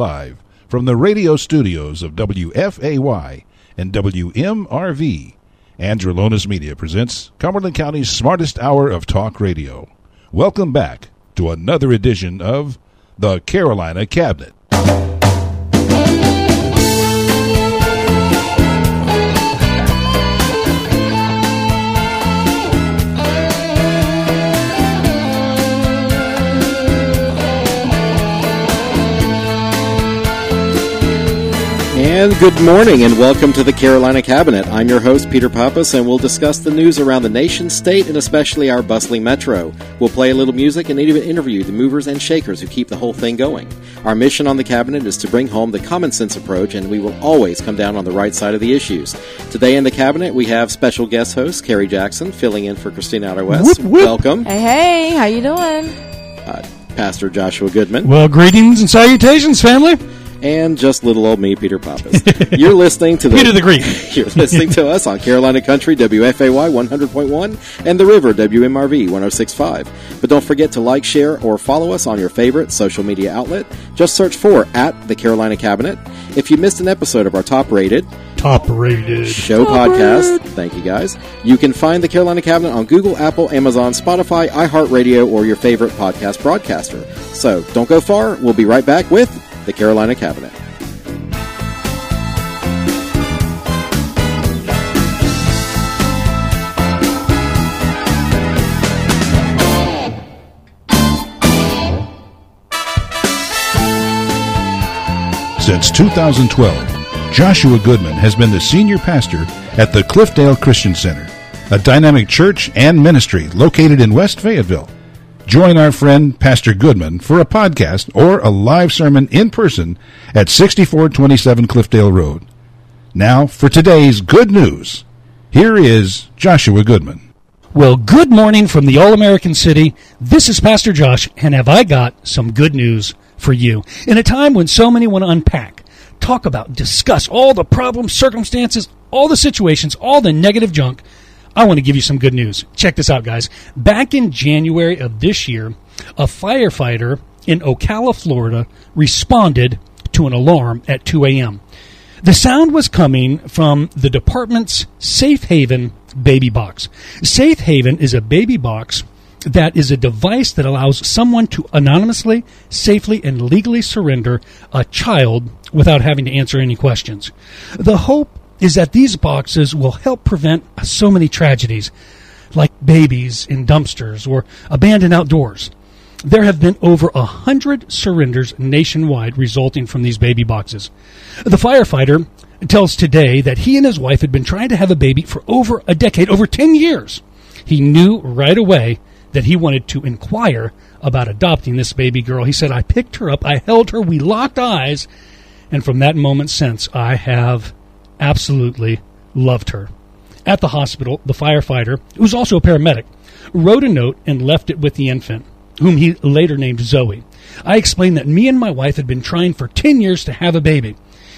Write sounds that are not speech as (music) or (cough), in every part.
live from the radio studios of WFAY and WMRV. Andrelonis Media presents Cumberland County's smartest hour of talk radio. Welcome back to another edition of the Carolina Cabinet. And good morning, and welcome to the Carolina Cabinet. I'm your host, Peter Pappas, and we'll discuss the news around the nation, state, and especially our bustling metro. We'll play a little music and even interview the movers and shakers who keep the whole thing going. Our mission on the Cabinet is to bring home the common sense approach, and we will always come down on the right side of the issues. Today in the Cabinet, we have special guest host Carrie Jackson filling in for Christine Outer West. Whoop, whoop. Welcome. Hey, hey, how you doing? Uh, Pastor Joshua Goodman. Well, greetings and salutations, family and just little old me, Peter Pappas. (laughs) You're listening to the Peter the Greek. (laughs) You're listening to us on Carolina Country WFAY 100.1 and the River WMRV 106.5. But don't forget to like, share, or follow us on your favorite social media outlet. Just search for at the Carolina Cabinet. If you missed an episode of our top rated Top rated. show podcast, thank you guys. You can find the Carolina Cabinet on Google, Apple, Amazon, Spotify, iHeartRadio, or your favorite podcast broadcaster. So don't go far. We'll be right back with the Carolina Cabinet. Since 2012, Joshua Goodman has been the senior pastor at the Cliffdale Christian Center, a dynamic church and ministry located in West Fayetteville. Join our friend Pastor Goodman for a podcast or a live sermon in person at 6427 Cliffdale Road. Now, for today's good news, here is Joshua Goodman. Well, good morning from the All American City. This is Pastor Josh, and have I got some good news for you? In a time when so many want to unpack, talk about, discuss all the problems, circumstances, all the situations, all the negative junk, I want to give you some good news. Check this out, guys. Back in January of this year, a firefighter in Ocala, Florida, responded to an alarm at 2 a.m. The sound was coming from the department's Safe Haven baby box. Safe Haven is a baby box that is a device that allows someone to anonymously, safely, and legally surrender a child without having to answer any questions. The hope is that these boxes will help prevent so many tragedies, like babies in dumpsters or abandoned outdoors. There have been over a hundred surrenders nationwide resulting from these baby boxes. The firefighter tells today that he and his wife had been trying to have a baby for over a decade, over 10 years. He knew right away that he wanted to inquire about adopting this baby girl. He said, I picked her up, I held her, we locked eyes, and from that moment since, I have absolutely loved her. At the hospital, the firefighter, who was also a paramedic, wrote a note and left it with the infant, whom he later named Zoe. I explained that me and my wife had been trying for 10 years to have a baby.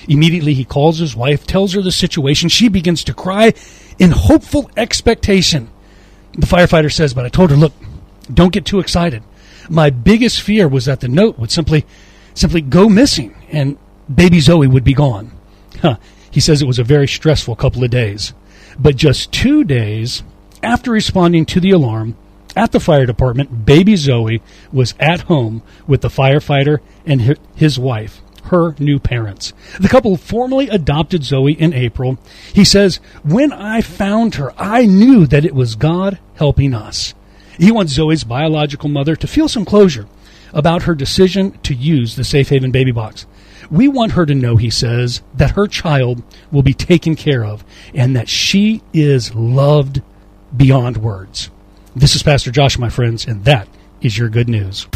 Immediately, he calls his wife, tells her the situation. She begins to cry in hopeful expectation. The firefighter says, But I told her, look, don't get too excited. My biggest fear was that the note would simply, simply go missing and baby Zoe would be gone. Huh. He says it was a very stressful couple of days. But just two days after responding to the alarm at the fire department, baby Zoe was at home with the firefighter and his wife, her new parents. The couple formally adopted Zoe in April. He says, When I found her, I knew that it was God helping us. He wants Zoe's biological mother to feel some closure about her decision to use the Safe Haven baby box. We want her to know, he says, that her child will be taken care of and that she is loved beyond words. This is Pastor Josh, my friends, and that is your good news.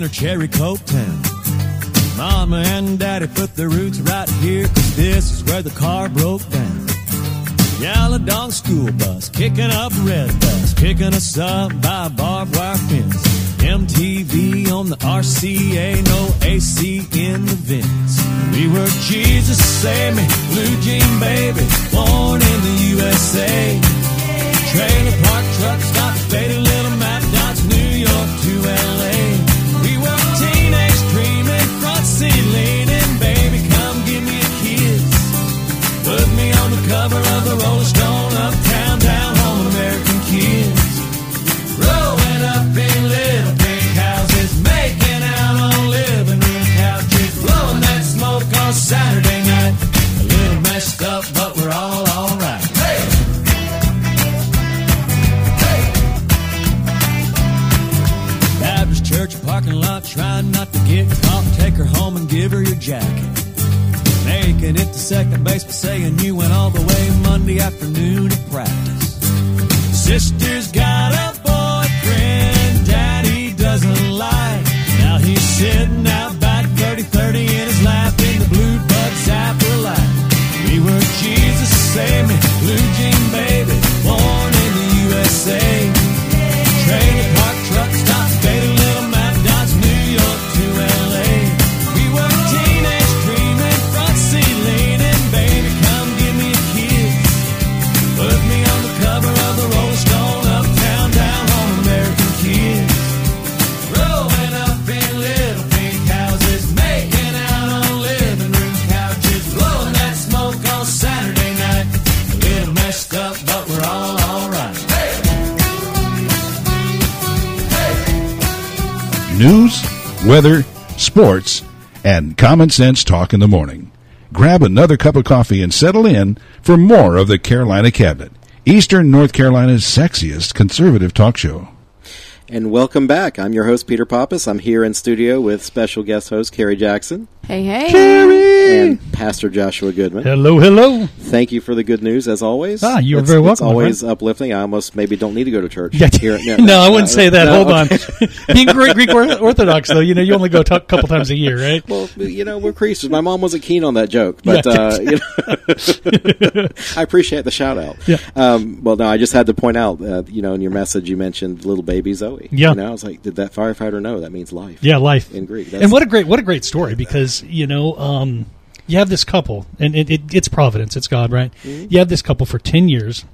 In her cherry coke town. Mama and daddy put their roots right here, cause this is where the car broke down. Dog school bus, kicking up red bus, picking us up by barbed wire fence. MTV on the RCA, no AC in the vents. We were Jesus save me, blue jean baby, born in the USA. Trailer park truck stop, get caught. Take her home and give her your jacket. Making it to second base, by saying you went all the way Monday afternoon to practice. Sister's got a weather, sports, and common sense talk in the morning. Grab another cup of coffee and settle in for more of the Carolina Cabinet, Eastern North Carolina's sexiest conservative talk show. And welcome back. I'm your host, Peter Pappas. I'm here in studio with special guest host, Carrie Jackson Hey, hey. Carrie! And Pastor Joshua Goodman. Hello, hello. Thank you for the good news, as always. Ah, you're It's- very welcome, my always uplifting. I almost maybe don't need to go to church. Yeah, Here- (laughs) no, I wouldn't say that. no, Hold okay. on. (laughs) Being Greek, Greek (laughs) Orthodox, though, you know, you only go a t- couple times a year, right? Well, you know, we're Christians. My mom wasn't keen on that joke, but Yeah. uh, you know, I appreciate the shout out. Yeah. Um, well, no, I just had to point out, uh, you know, in your message you mentioned little baby Yeah. Know, I was like, did that firefighter know that means life? Yeah, life In Greek. and what a great, what a great story because you know, um, you have this couple, and it, it, it's Providence, it's God, right? Mm-hmm. You have this couple for ten years.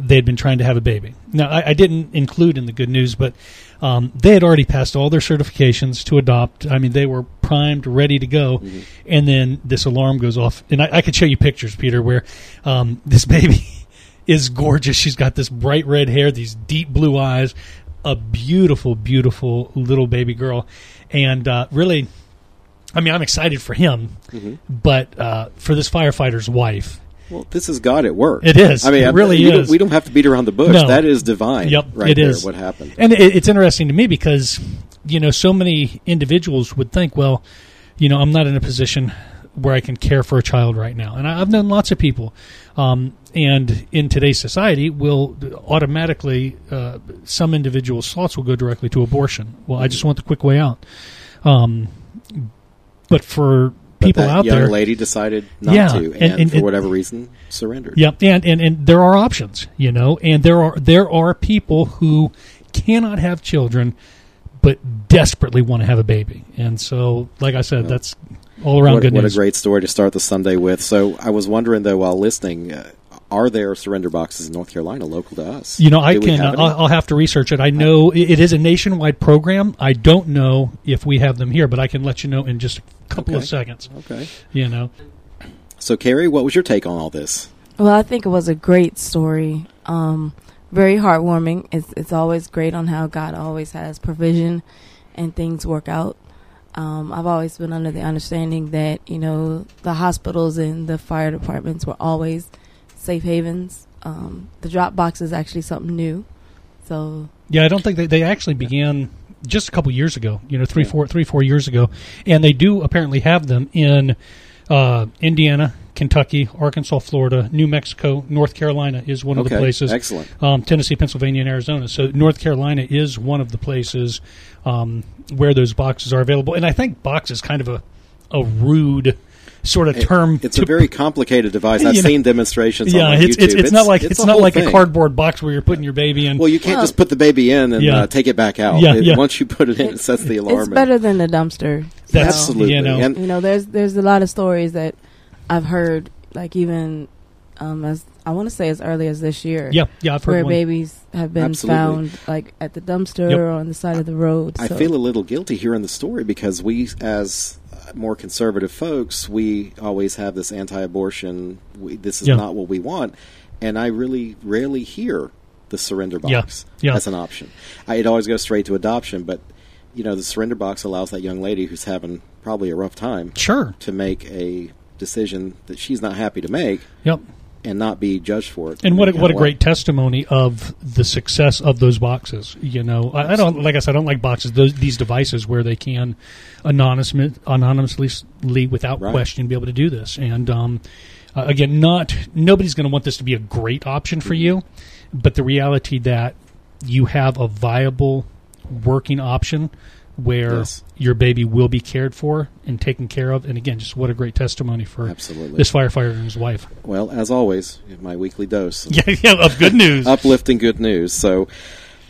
They had been trying to have a baby. Now, I, I didn't include in the good news, but um, they had already passed all their certifications to adopt. I mean, they were primed, ready to go, Mm-hmm. and then this alarm goes off, and I, I could show you pictures, Peter, where um, (laughs) this baby (laughs) is gorgeous. She's got this bright red hair, these deep blue eyes, a beautiful, beautiful little baby girl, and uh, really, I mean, I'm excited for him, Mm-hmm. but uh, for this firefighter's wife, Well, this is God at work. It is. I mean, It I- really we Don't, is. we don't have to beat around the bush. No. That is divine. Yep, right it there, is. What happened? And it, it's interesting to me because you know so many individuals would think, well, you know, I'm not in a position where I can care for a child right now, and I, I've known lots of people. Um, and in today's society, will automatically uh, some individuals' thoughts will go directly to abortion. Well, I just want the quick way out. Um, but for But people out young there, lady decided not Yeah, to, and- and, and- for and- whatever reason, surrendered. Yeah, and, and and there are options, you know, and there are there are people who cannot have children, but desperately want to have a baby, and so, like I said, that's all around what, good what news. a great story to start the Sunday with. So I was wondering though, while listening, uh, are there surrender boxes in North Carolina local to us? you know, I Do can. have I'll. I'll have to research it. I know it, it is a nationwide program. I don't know if we have them here, but I can let you know in just a couple of seconds. okay. You know, So Carrie, what was your take on all this? Well, I think it was a great story. Um, very heartwarming. It's it's always great on how God always has provision and things work out. Um, I've always been under the understanding that you know the hospitals and the fire departments were always safe havens. Um, the drop box is actually something new. So Yeah, I don't think they, they actually began just a couple years ago. You know, three, four, three, four years ago, and they do apparently have them in uh, Indiana, Kentucky, Arkansas, Florida, New Mexico, North Carolina is one of okay, the places. excellent. Um, Tennessee, Pennsylvania, and Arizona. So North Carolina is one of the places um, where those boxes are available. And I think box is kind of a a rude sort of It- term. it's to a very complicated device. I've (laughs) You know- seen demostrations. yeah. on It's, YouTube. it's it's not like it's, a not whole like a cardboard box where you're putting your baby in. Well, you can't Well- just put the baby in and Yeah. uh, take it back out. Yeah, It- yeah. Once you put it in, it sets the alarm. it's in. better than the dumpster. That's- So, Absolutely. you know. And you know there's there's a lot of stories that i've heard like even um as i want to say as early as this year yeah, yeah. I've heard where one. babies have been Absolutely. found like at the dumpster Yep. or on the side of the road I so. feel a little guilty hearing the story because we, as uh, more conservative folks, we always have this anti-abortion. We, this is Yeah. not what we want, and I really rarely hear the surrender Yeah, box yeah. as an option. I, it always goes straight to adoption, but you know, the surrender box allows that young lady who's having probably a rough time Sure. to make a decision that she's not happy to make, Yep. and not be judged for it. And what a, what a great testimony of the success of those boxes. You know, I, I don't like I said I don't like boxes. Those, these devices where they can anonymous, anonymously without Right. question be able to do this. And um, uh, again, not nobody's going to want this to be a great option for you, but the reality that you have a viable working option where Yes. your baby will be cared for and taken care of. And again, just what a great testimony for Absolutely. this firefighter and his wife. Well, as always, my weekly dose. of (laughs) Yeah, yeah, of good news. uplifting good news. So,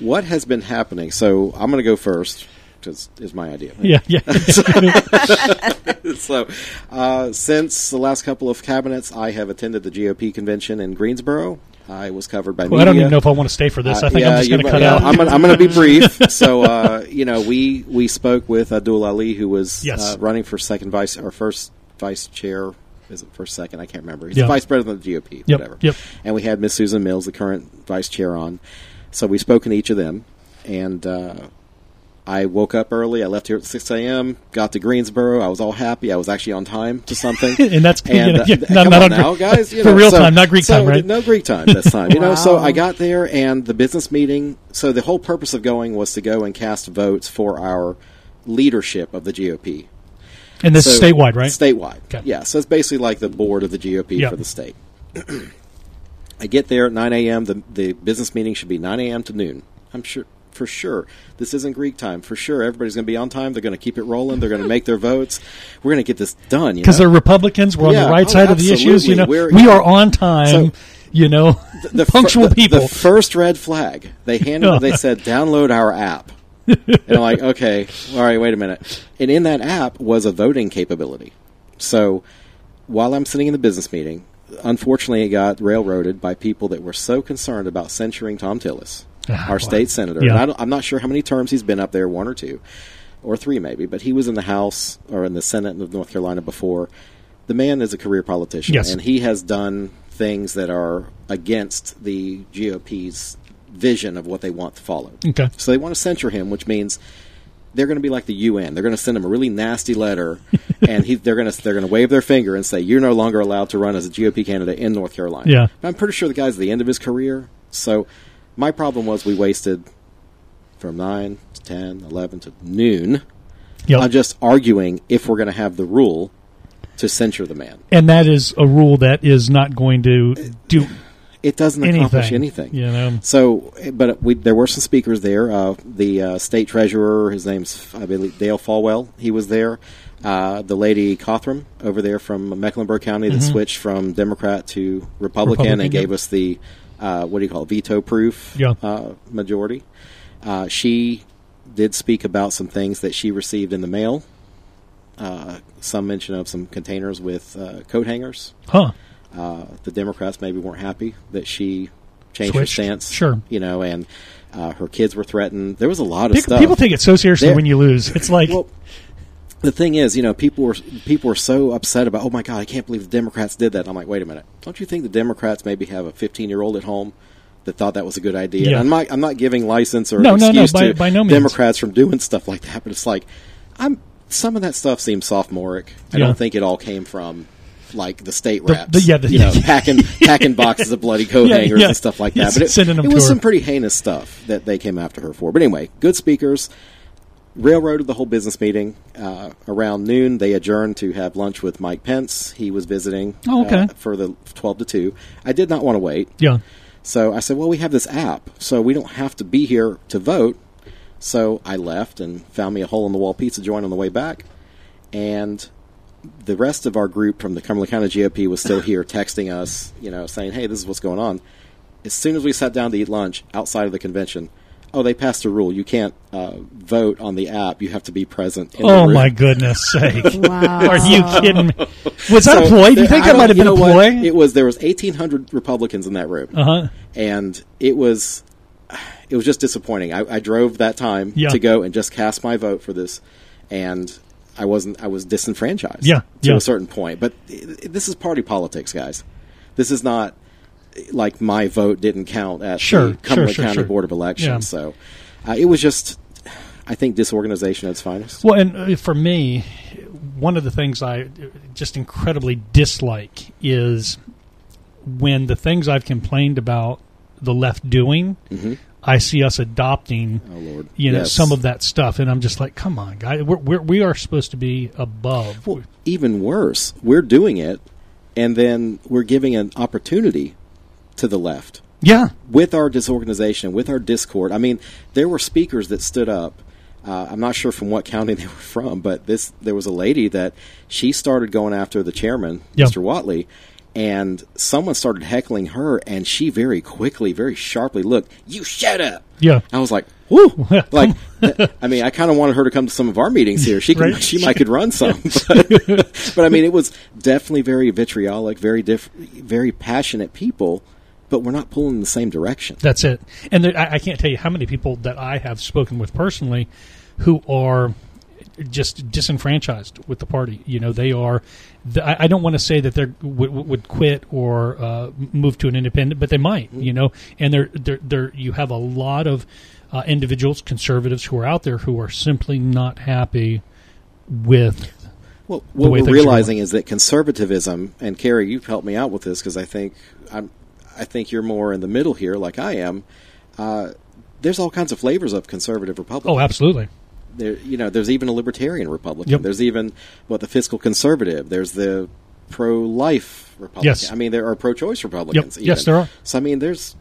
what has been happening? So, I'm going to go first because it's my idea. Yeah, yeah. (laughs) (laughs) so, uh, since the last couple of cabinets, I have attended the GOP convention in Greensboro. I was covered by Well. I don't even know if I want to stay for this. I Uh, think yeah, I'm just going to cut yeah, out. I'm I'm gonna be (laughs) brief. so, uh, you know, we we spoke with Abdul Ali, who was Yes. uh, running for second vice or first vice chair. Is it first second? I can't remember. He's the vice president of the GOP. Yep, Whatever. yep. And we had Miss Susan Mills, the current vice chair, on. So we spoke to each of them, and uh, I woke up early. I left here at 6 a.m. Got to Greensboro. I was all happy. I was actually on time to something. (laughs) And that's- and, you know, uh, yeah, th- not- come not on on now, Gre- guys. You (laughs) for know, real so- time, not Greek so time, right? No Greek time this time. You know, so I got there, and the business meeting. So the whole purpose of going was to go and cast votes for our leadership of the GOP. and this is statewide, right? Statewide. Okay. Yeah, so it's basically like the board of the GOP Yeah. for the state. (clears throat) I get there at 9 a.m. The, the business meeting should be 9 a.m. to noon. I'm sure, for sure. This isn't Greek time. For sure, everybody's going to be on time. They're going to keep it rolling. They're going to make their votes. We're going to get this done. Because they're Republicans. We're on the right oh, side of the issues. You know. We're- we are on time. So- you know, (laughs) the fir- punctual the- people. The first red flag they handed, they said, "Download our app." and I'm like, okay, all right, wait a minute. And in that app was a voting capability. So while I'm sitting in the business meeting, unfortunately, it got railroaded by people that were so concerned about censuring Thom Tillis, our wow. state senator. Yeah. And I don't, I'm not sure how many terms he's been up there, one or two, or three maybe, but he was in the House or in the Senate of North Carolina before. The man is a career politician, Yes. and he has done things that are against the GOP's vision of what they want to follow. Okay. So they want to censure him, which means they're going to be like the UN. They're going to send him a really nasty letter, (laughs) and he, they're going to they're going to wave their finger and say you're no longer allowed to run as a GOP candidate in North Carolina. Yeah. I'm pretty sure the guy's at the end of his career. So my problem was we wasted from nine to 10, 11 to noon Yep. on just arguing if we're going to have the rule to censure the man. and that is a rule that is not going to do It doesn't anything. accomplish anything. You know, So, but we, there were some speakers there. Uh, the uh, state treasurer, his name's I believe Dale Folwell. He was there. Uh, the lady Cotham over there from Mecklenburg County that switched from Democrat to Republican, Mm-hmm. Republican, and gave us the uh, what do you call it, veto proof Yeah. uh, majority. Uh, she did speak about some things that she received in the mail. Uh, some mention of some containers with uh, coat hangers. huh? Uh, the Democrats maybe weren't happy that she changed Switched. her stance. Sure. you know, and uh, her kids were threatened. There was a lot of People, stuff. people take it so seriously when you lose. It's like, well, the thing is, you know, people were people were so upset about. Oh my God, I can't believe the Democrats did that. And I'm like, wait a minute, don't you think the Democrats maybe have a 15 year old at home? That thought that was a good idea. Yeah. And I'm not. I'm not giving license or No, no, no, excuse by- to by no means. Democrats from doing stuff like that. But it's like, I'm. Some of that stuff seems sophomoric. I Yeah. don't think it all came from like the state The- reps. the- yeah, the- you know, (laughs) packing packing boxes of bloody (laughs) coat Yeah, hangers and stuff like that. But it, it was some pretty heinous stuff that they came after her for. But anyway, good speakers. Railroaded the whole business meeting. Uh, around noon, they adjourned to have lunch with Mike Pence. He was visiting Oh, okay. uh, for the 12 to 2. I did not want to wait. yeah, So I said, well, we have this app, so we don't have to be here to vote. So I left and found me a hole in the wall pizza joint on the way back. And the rest of our group from the Cumberland County GOP was still here (laughs) texting us, you know, saying, hey, this is what's going on. As soon as we sat down to eat lunch outside of the convention, oh, they passed a rule. You can't uh, vote on the app. You have to be present. In Oh room. my goodness sake! (laughs) Wow. Are you kidding me? Was that a (laughs) ploy? Do you think I that might have been a know what? ploy? It was there was eighteen hundred Republicans in that room, Uh huh. and it was it was just disappointing. I, I drove that time Yeah. to go and just cast my vote for this, and I wasn't. I was disenfranchised. Yeah, to yeah. a certain point. But i- i- this is party politics, guys. This is not like my vote didn't count at Sure, the Cumberland sure, sure, County. Board of Elections. Yeah. So uh, it was just, I think, disorganization at its finest. Well, and uh, for me, one of the things I just incredibly dislike is when the things I've complained about the left doing, I see us adopting. Oh. You know Yes. some of that stuff, and I'm just like, come on, guys, we're, we're, we are supposed to be above. Well, even worse, we're doing it, and then we're giving an opportunity to the left yeah, with our disorganization, with our discord. I mean, there were speakers that stood up. Uh, I'm not sure from what county (laughs) they were from, but this there was a lady that she started going after the chairman, Yeah. Mr. Whatley, and someone started heckling her, and she very quickly, very sharply looked, "You shut up!" yeah. I was like, "Whoo!" (laughs) like, I mean, I kind of wanted her to come to some of our meetings here. She could, Right. she might could run some, (laughs) but, but I mean, it was definitely very vitriolic, very diff- very passionate people. But we're not pulling in the same direction. That's it. And there, I, I can't tell you how many people that I have spoken with personally who are just disenfranchised with the party. You know, they are. The, I, don't want to say that they would, would quit or uh, move to an independent, but they might. You know, and they're, they're, they're, you have a lot of uh, individuals, conservatives, who are out there who are simply not happy with. Well, what we're realizing is that conservatism, and Carrie, you've helped me out with this because I think I'm, I think you're more in the middle here, like I am. Uh, there's all kinds of flavors of conservative Republican. Oh, absolutely. there, you know, there's even a libertarian Republican. Yep. There's even what the fiscal conservative. There's the pro-life Republican. Yes. I mean, there are pro-choice Republicans. Yep. Yes, even. there are. So I mean, there's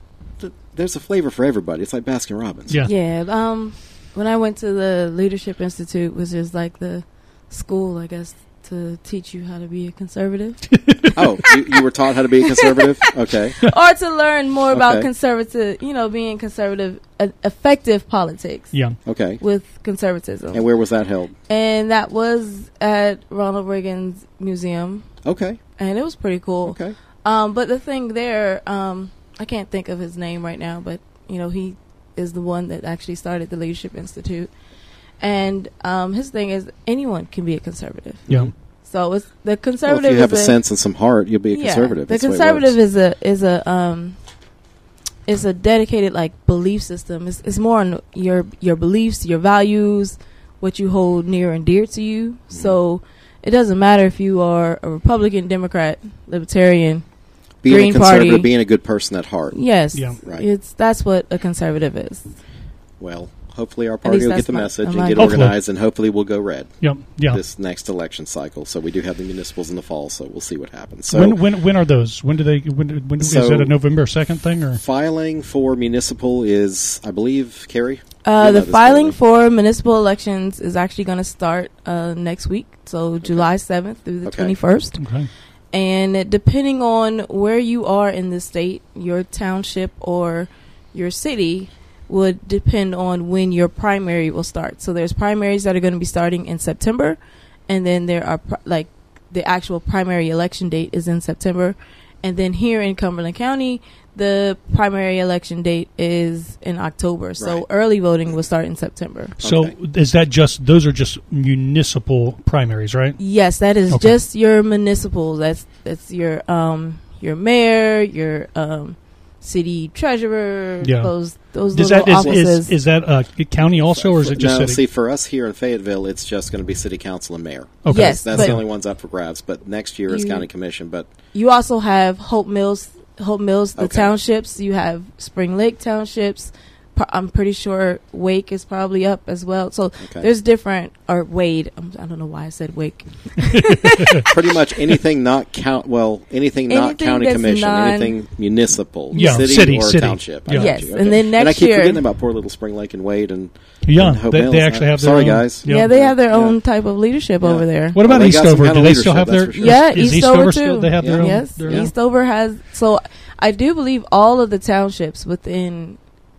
there's a flavor for everybody. It's like Baskin Robbins. Yeah. Yeah. Um, when I went to the Leadership Institute, which is like the school, I guess, to teach you how to be a conservative, (laughs) oh, you, you were taught how to be a conservative. Okay. (laughs) or to learn more about Okay. conservative, you know, being conservative, uh, effective politics Yeah. Okay. with conservatism, And where was that held? and that was at Ronald Reagan's museum, Okay. and it was pretty cool. Okay. Um, but the thing there, um, I can't think of his name right now, but you know he is the one that actually started the Leadership Institute, and um, his thing is anyone can be a conservative. Yeah. So it's the Well, if conservative. you have a is sense and some heart, you'll be a yeah, conservative. The That's the way it conservative works. is a is a um, is a dedicated like belief system. It's, it's more on your your beliefs, your values, what you hold near and dear to you. Mm-hmm. So it doesn't matter if you are a Republican, Democrat, Libertarian. being Green a conservative, Party. being a good person at heart. Yes, Yeah. Right. it's that's what a conservative is. Well, hopefully our party least will get the message and get Hopefully. organized, and hopefully we'll go red Yep. Yeah. this next election cycle. So we do have the municipals in the fall, so we'll see what happens. So when when when are those? When do they? When, when is So- it a November second thing or? filing for municipal is, I believe, Carrie. Uh, the filing better. for municipal elections is actually going to start uh, next week, so July seventh through the Okay. twenty first. Okay. And depending on where you are in the state, your township or your city would depend on when your primary will start. So there's primaries that are going to be starting in September, and then there are pri- like the actual primary election date is in September, and then here in Cumberland County, the primary election date is in October. So Right. early voting will start in September. So Okay. is that just those are just municipal primaries, right? Yes, that is Okay. just your municipal. That's that's your um your mayor, your um city treasurer. Yeah. Those those Does little that is, offices. is is that uh, county also, or is it just no, city? see, for us here in Fayetteville, it's just going to be city council and mayor. okay. Yes. That's the only ones up for grabs. But next year is county commission. But you also have Hope Mills, Hope Mills, the Okay. townships. You have Spring Lake townships. Pro- I'm pretty sure Wake is probably up as well. So okay. there's different or Wade. I'm, I don't know why I said Wake. (laughs) pretty much anything not count. Well, anything, not county commission, non- anything municipal, Yeah, city, city, or city. township. Yeah. Yes, you. and Okay. then and I keep year- forgetting about poor little Spring Lake and Wade and Yeah, and Hope they, Mills. they actually have their sorry, own- guys. Yeah. Yeah, they have their Yeah. own type of leadership Yeah. over there. What about Well, they got some Eastover? Do they still have their? that's sure. Yeah, is Eastover Eastover too. still? They have their own. Yes, Eastover has. So I do believe all of the townships within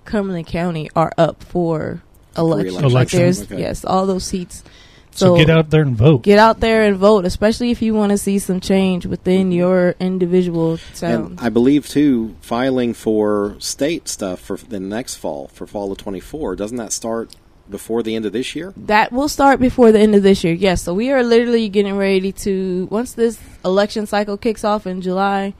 Cumberland County are up for election. election. Like there's Okay. yes, all those seats. So, get out there and vote. Get out there and vote, especially if you want to see some change within mm-hmm. your individual And town. I believe too, filing for state stuff for the next fall, for fall of twenty four. Doesn't that start before the end of this year? that will start before the end of this year. Yes, so we are literally getting ready to once this election cycle kicks off in July,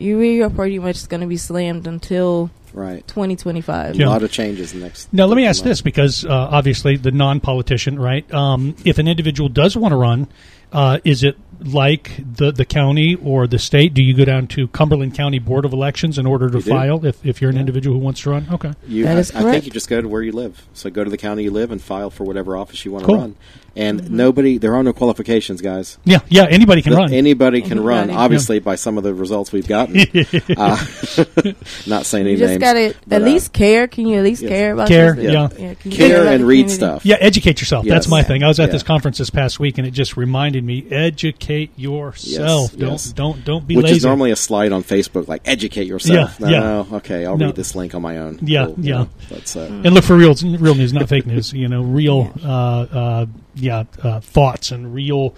you we are pretty much going to be slammed until Right. 2025. Yeah. A lot of changes next. Now, let me ask months. this because uh, obviously the non-politician, right? Um, if an individual does want to run, uh, is it like the the county or the state? Do you go down to Cumberland County Board of Elections in order to You do. file if, if you're an individual who wants to run? Okay. You, That I, is I think you just go to where you live. So go to the county you live and file for whatever office you want Cool. to run. And Mm-hmm. nobody, there are no qualifications, guys. Yeah, yeah. Anybody can That run. Anybody can run. Anybody. Obviously, by some of the results we've gotten. (laughs) uh, (laughs) not saying any You just names. gotta but, at uh, least care. Can you at least yes. care about Care, this? yeah. can you care and read community? stuff. Yeah, educate yourself. That's Yes. my thing. I was at Yeah. this conference this past week, and it just reminded me: educate yourself. Yes, don't yes. don't don't be Which lazy. is normally a slide on Facebook, like educate yourself. Yeah, no, yeah. no, okay, I'll No. read this link on my own. Yeah, Cool, you yeah. know, That's uh, and look for real real news, not fake news. You know, real (laughs) uh, uh, yeah uh, thoughts and real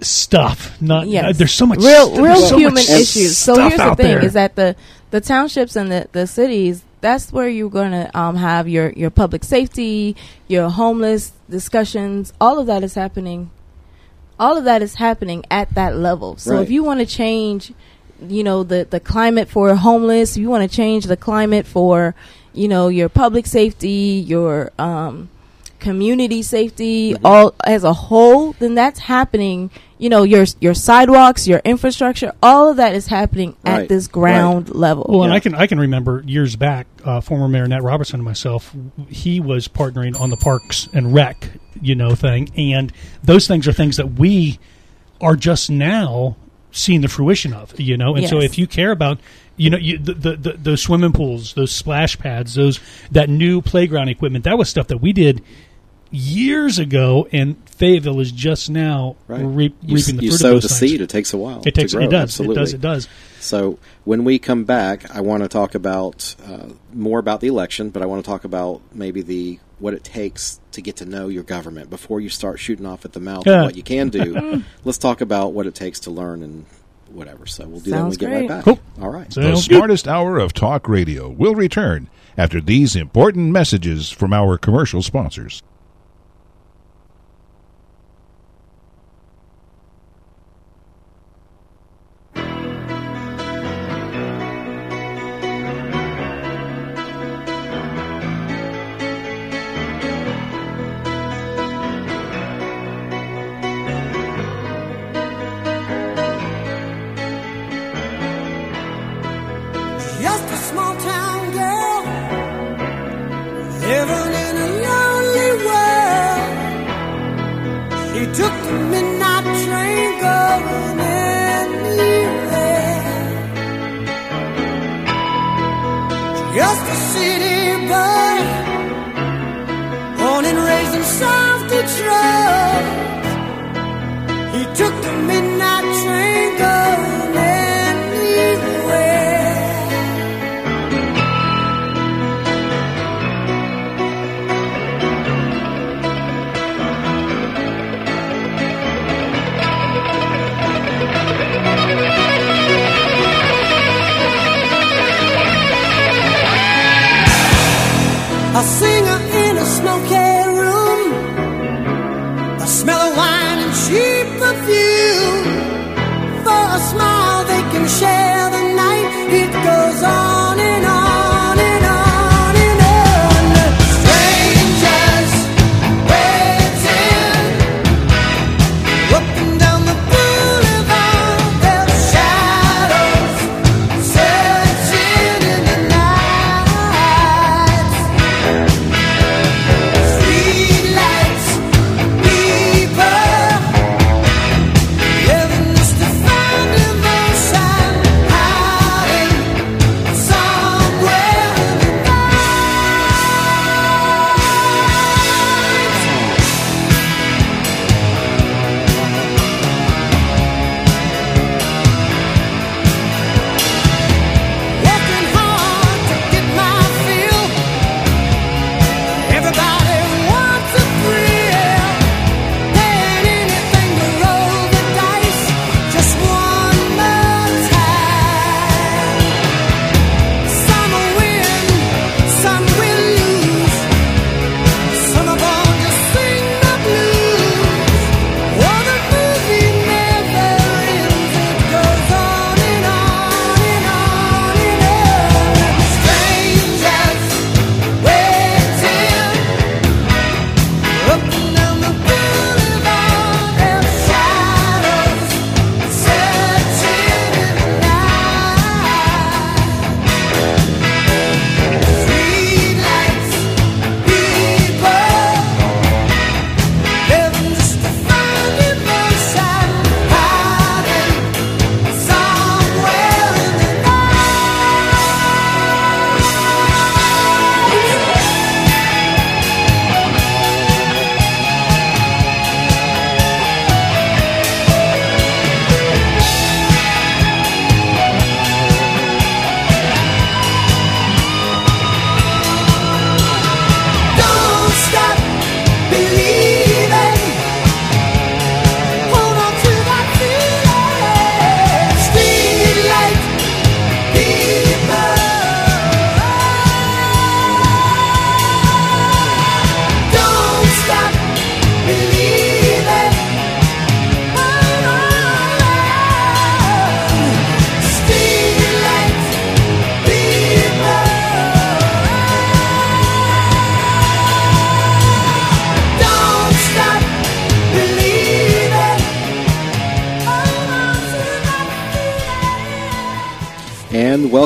stuff. Not Yes. uh, there's so much real there's real so human issues. So here's the thing: there. is that the the townships and the the cities. That's where you're going to um, have your your public safety, your homeless discussions. All of that is happening. All of that is happening at that level. So Right. if you want to change, you know, the the climate for homeless, if you want to change the climate for, you know, your public safety, your um, community safety, Mm-hmm. all as a whole, then that's happening. You know, your your sidewalks, your infrastructure, all of that is happening Right. at this ground level. Well, and I can I can remember years back, uh, former Mayor Nat Robertson and myself, he was partnering on the Parks and Rec, you know, thing, and those things are things that we are just now seeing the fruition of, you know. And so, if you care about, you know, you, the, the, the those swimming pools, those splash pads, those that new playground equipment, that was stuff that we did years ago, and Fayetteville is just now right. reap, you, reaping the you fruit sow of those the things. seed. It takes a while. It takes to grow. it does Absolutely. it does it does. So when we come back, I want to talk about uh, more about the election, but I want to talk about maybe the what it takes to get to know your government before you start shooting off at the mouth Yeah. what you can do. (laughs) Let's talk about what it takes to learn and whatever. So we'll do that when we Sounds get great. right back. Cool. All right. The Sounds good. smartest hour of talk radio will return after these important messages from our commercial sponsors. A singer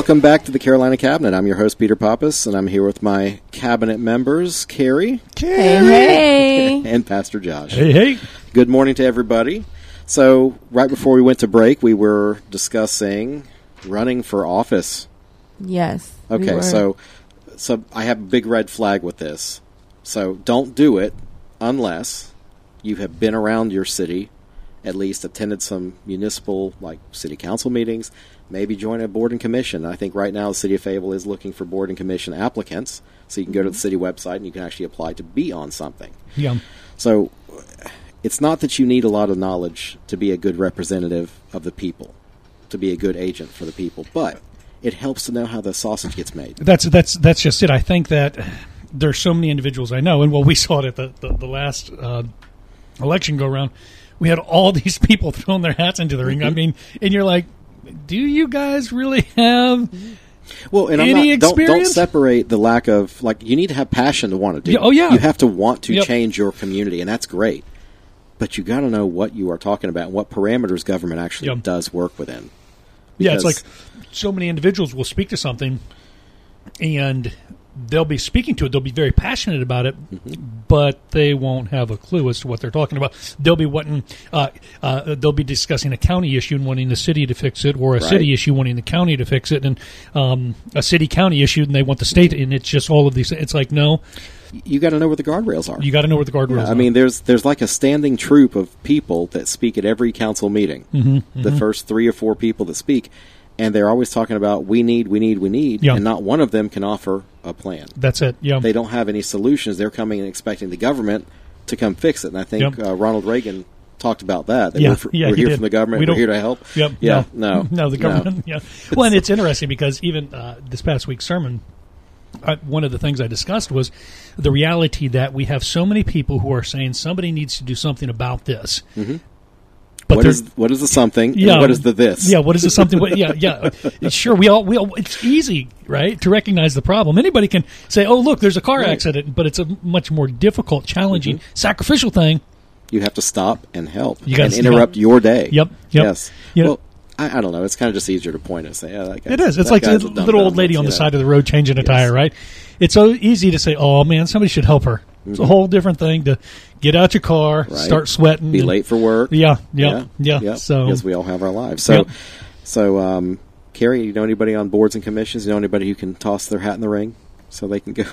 welcome back to the Carolina Cabinet. I'm your host, Peter Pappas, and I'm here with my cabinet members, Carrie Hey, hey. (laughs) and Pastor Josh. Hey, hey. Good morning to everybody. So, right before we went to break, we were discussing running for office. yes. Okay, were. so so I have a big red flag with this. So don't do it unless you have been around your city, at least attended some municipal like city council meetings, maybe join a board and commission. I think right now the city of Fayetteville is looking for board and commission applicants, so you can go to the city website and you can actually apply to be on something. Yeah. So it's not that you need a lot of knowledge to be a good representative of the people, to be a good agent for the people, but it helps to know how the sausage gets made. That's that's that's just it. I think that there's so many individuals I know, and well, we saw it at the the, the last uh, election go round. We had all (laughs) these people throwing their hats into the ring. Mm-hmm. I mean, and you're like, do you guys really have? Well, and I'm Any not, don't, don't experience? separate the lack of like you need to have passion to want to do. Yeah, oh, yeah. you have to want to Yep. change your community, and that's great. But you got to know what you are talking about and what parameters government actually Yep. does work within. Yeah, it's like so many individuals will speak to something, and they'll be speaking to it. They'll be very passionate about it, but they won't have a clue as to what they're talking about. They'll be wanting, uh, uh, they'll be discussing a county issue and wanting the city to fix it, or a Right. city issue wanting the county to fix it, and um, a city county issue and they want the state. And it's just all of these. It's like no, You got to know where the guardrails are. you got to know where the guardrails. Yeah, I are. mean, there's there's like a standing troop of people that speak at every council meeting. Mm-hmm, the first three or four people that speak, and they're always talking about we need, we need, we need, Yeah. and not one of them can offer a plan. that's it. Yeah, They don't have any solutions. They're coming and expecting the government to come fix it. And I think Yep. uh, Ronald Reagan talked about that. that Yeah, we're, fr- yeah, we're he here did. from the government. We are here to help. Yep. Yeah. No. No, (laughs) the government. Yeah. Well, and it's interesting because even uh, this past week's sermon, uh, one of the things I discussed was the reality that we have so many people who are saying somebody needs to do something about this. Mm-hmm. But What is what is the something? and yeah, what is the this? Yeah, what is the something? What, yeah, yeah. Sure, we all we all. It's easy, right, to recognize the problem. Anybody can say, "Oh, look, there's a car Right. Mm-hmm. accident," but it's a much more difficult, challenging, sacrificial thing. You have to stop and help You and interrupt stop. your day. Yep, yep. Yes. You know- well, I, I don't know. It's kind of just easier to point and say, "Yeah, that guy's, It is. It's like the a little old lady on the know. side of the road changing a Yes. tire, right? It's so easy to say, "Oh man, somebody should help her." It's a whole different thing to get out your car. Right. start sweating, Be and- late for work. Yeah, yeah, yeah. So because we all have our lives. So, Yep. so um, Carrie, you know anybody on boards and commissions? You know anybody who can toss their hat in the ring so they can go?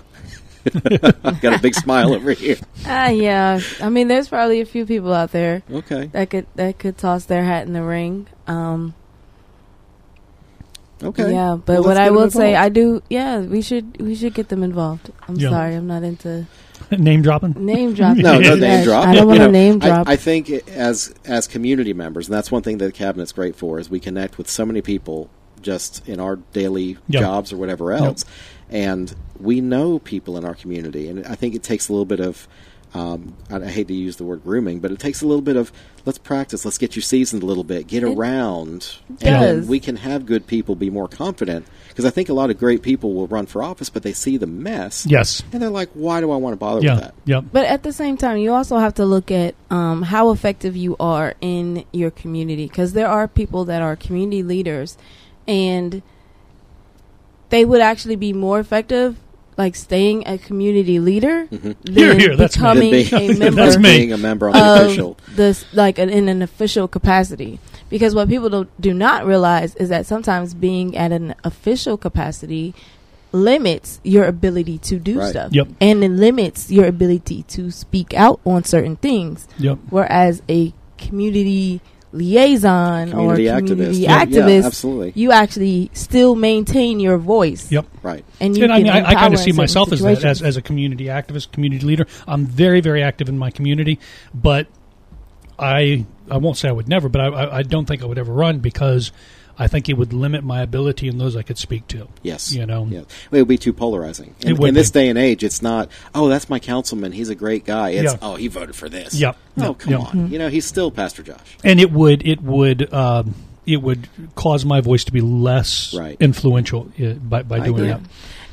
(laughs) Got a big smile over here. Ah, yeah. I mean, there's probably a few people out there Okay. that could that could toss their hat in the ring. Um, Okay. Yeah, but Well, what I will them say. I do. Yeah, we should we should get them involved. I'm Yeah. sorry, I'm not into (laughs) name dropping. name dropping. No, no name drop. I don't want to know, name drop. I, think it- as as community members, and that's one thing that the cabinet's great for, is we connect with so many people just in our daily Yep. jobs or whatever else, and we know people in our community, and I think it takes a little bit of. Um, I, I hate to use the word grooming, but it takes a little bit of let's practice, let's get you seasoned a little bit, get It around, and does. then we can have good people be more confident. Because I think a lot of great people will run for office, but they see the mess, Yes. and they're like, "Why do I want to bother with that?" Yeah. But at the same time, you also have to look at um, how effective you are in your community because there are people that are community leaders, and they would actually be more effective, like staying a community leader mm-hmm. than Here, here, that's becoming Than being- a (laughs) member That's me. being a member on the official. of this, like an, in an official capacity. Because what people do, do not realize is that sometimes being at an official capacity limits your ability to do Right. stuff. Yep. And it limits your ability to speak out on certain things. Yep. Whereas a community liaison Community or activist. community Yeah, yeah, activist, absolutely. you actually still maintain your voice. Yep. Right. And you And I can mean, I, I kind of see myself as that, as, as a community activist, community leader. I'm very, very active in my community, but I I won't say I would never, but I, I, I don't think I would ever run because I think it would limit my ability in those I could speak to. Yes. You know. Yeah. It would be too polarizing. It In, would in this be. day and age, it's not, oh, that's my councilman. He's a great guy. It's, Yeah. oh, he voted for this. Yep. Oh, Yep. come Yep. on. You know, he's still Pastor Josh. and it would it would um, it would cause my voice to be less Right. influential uh, by by I doing agree. that.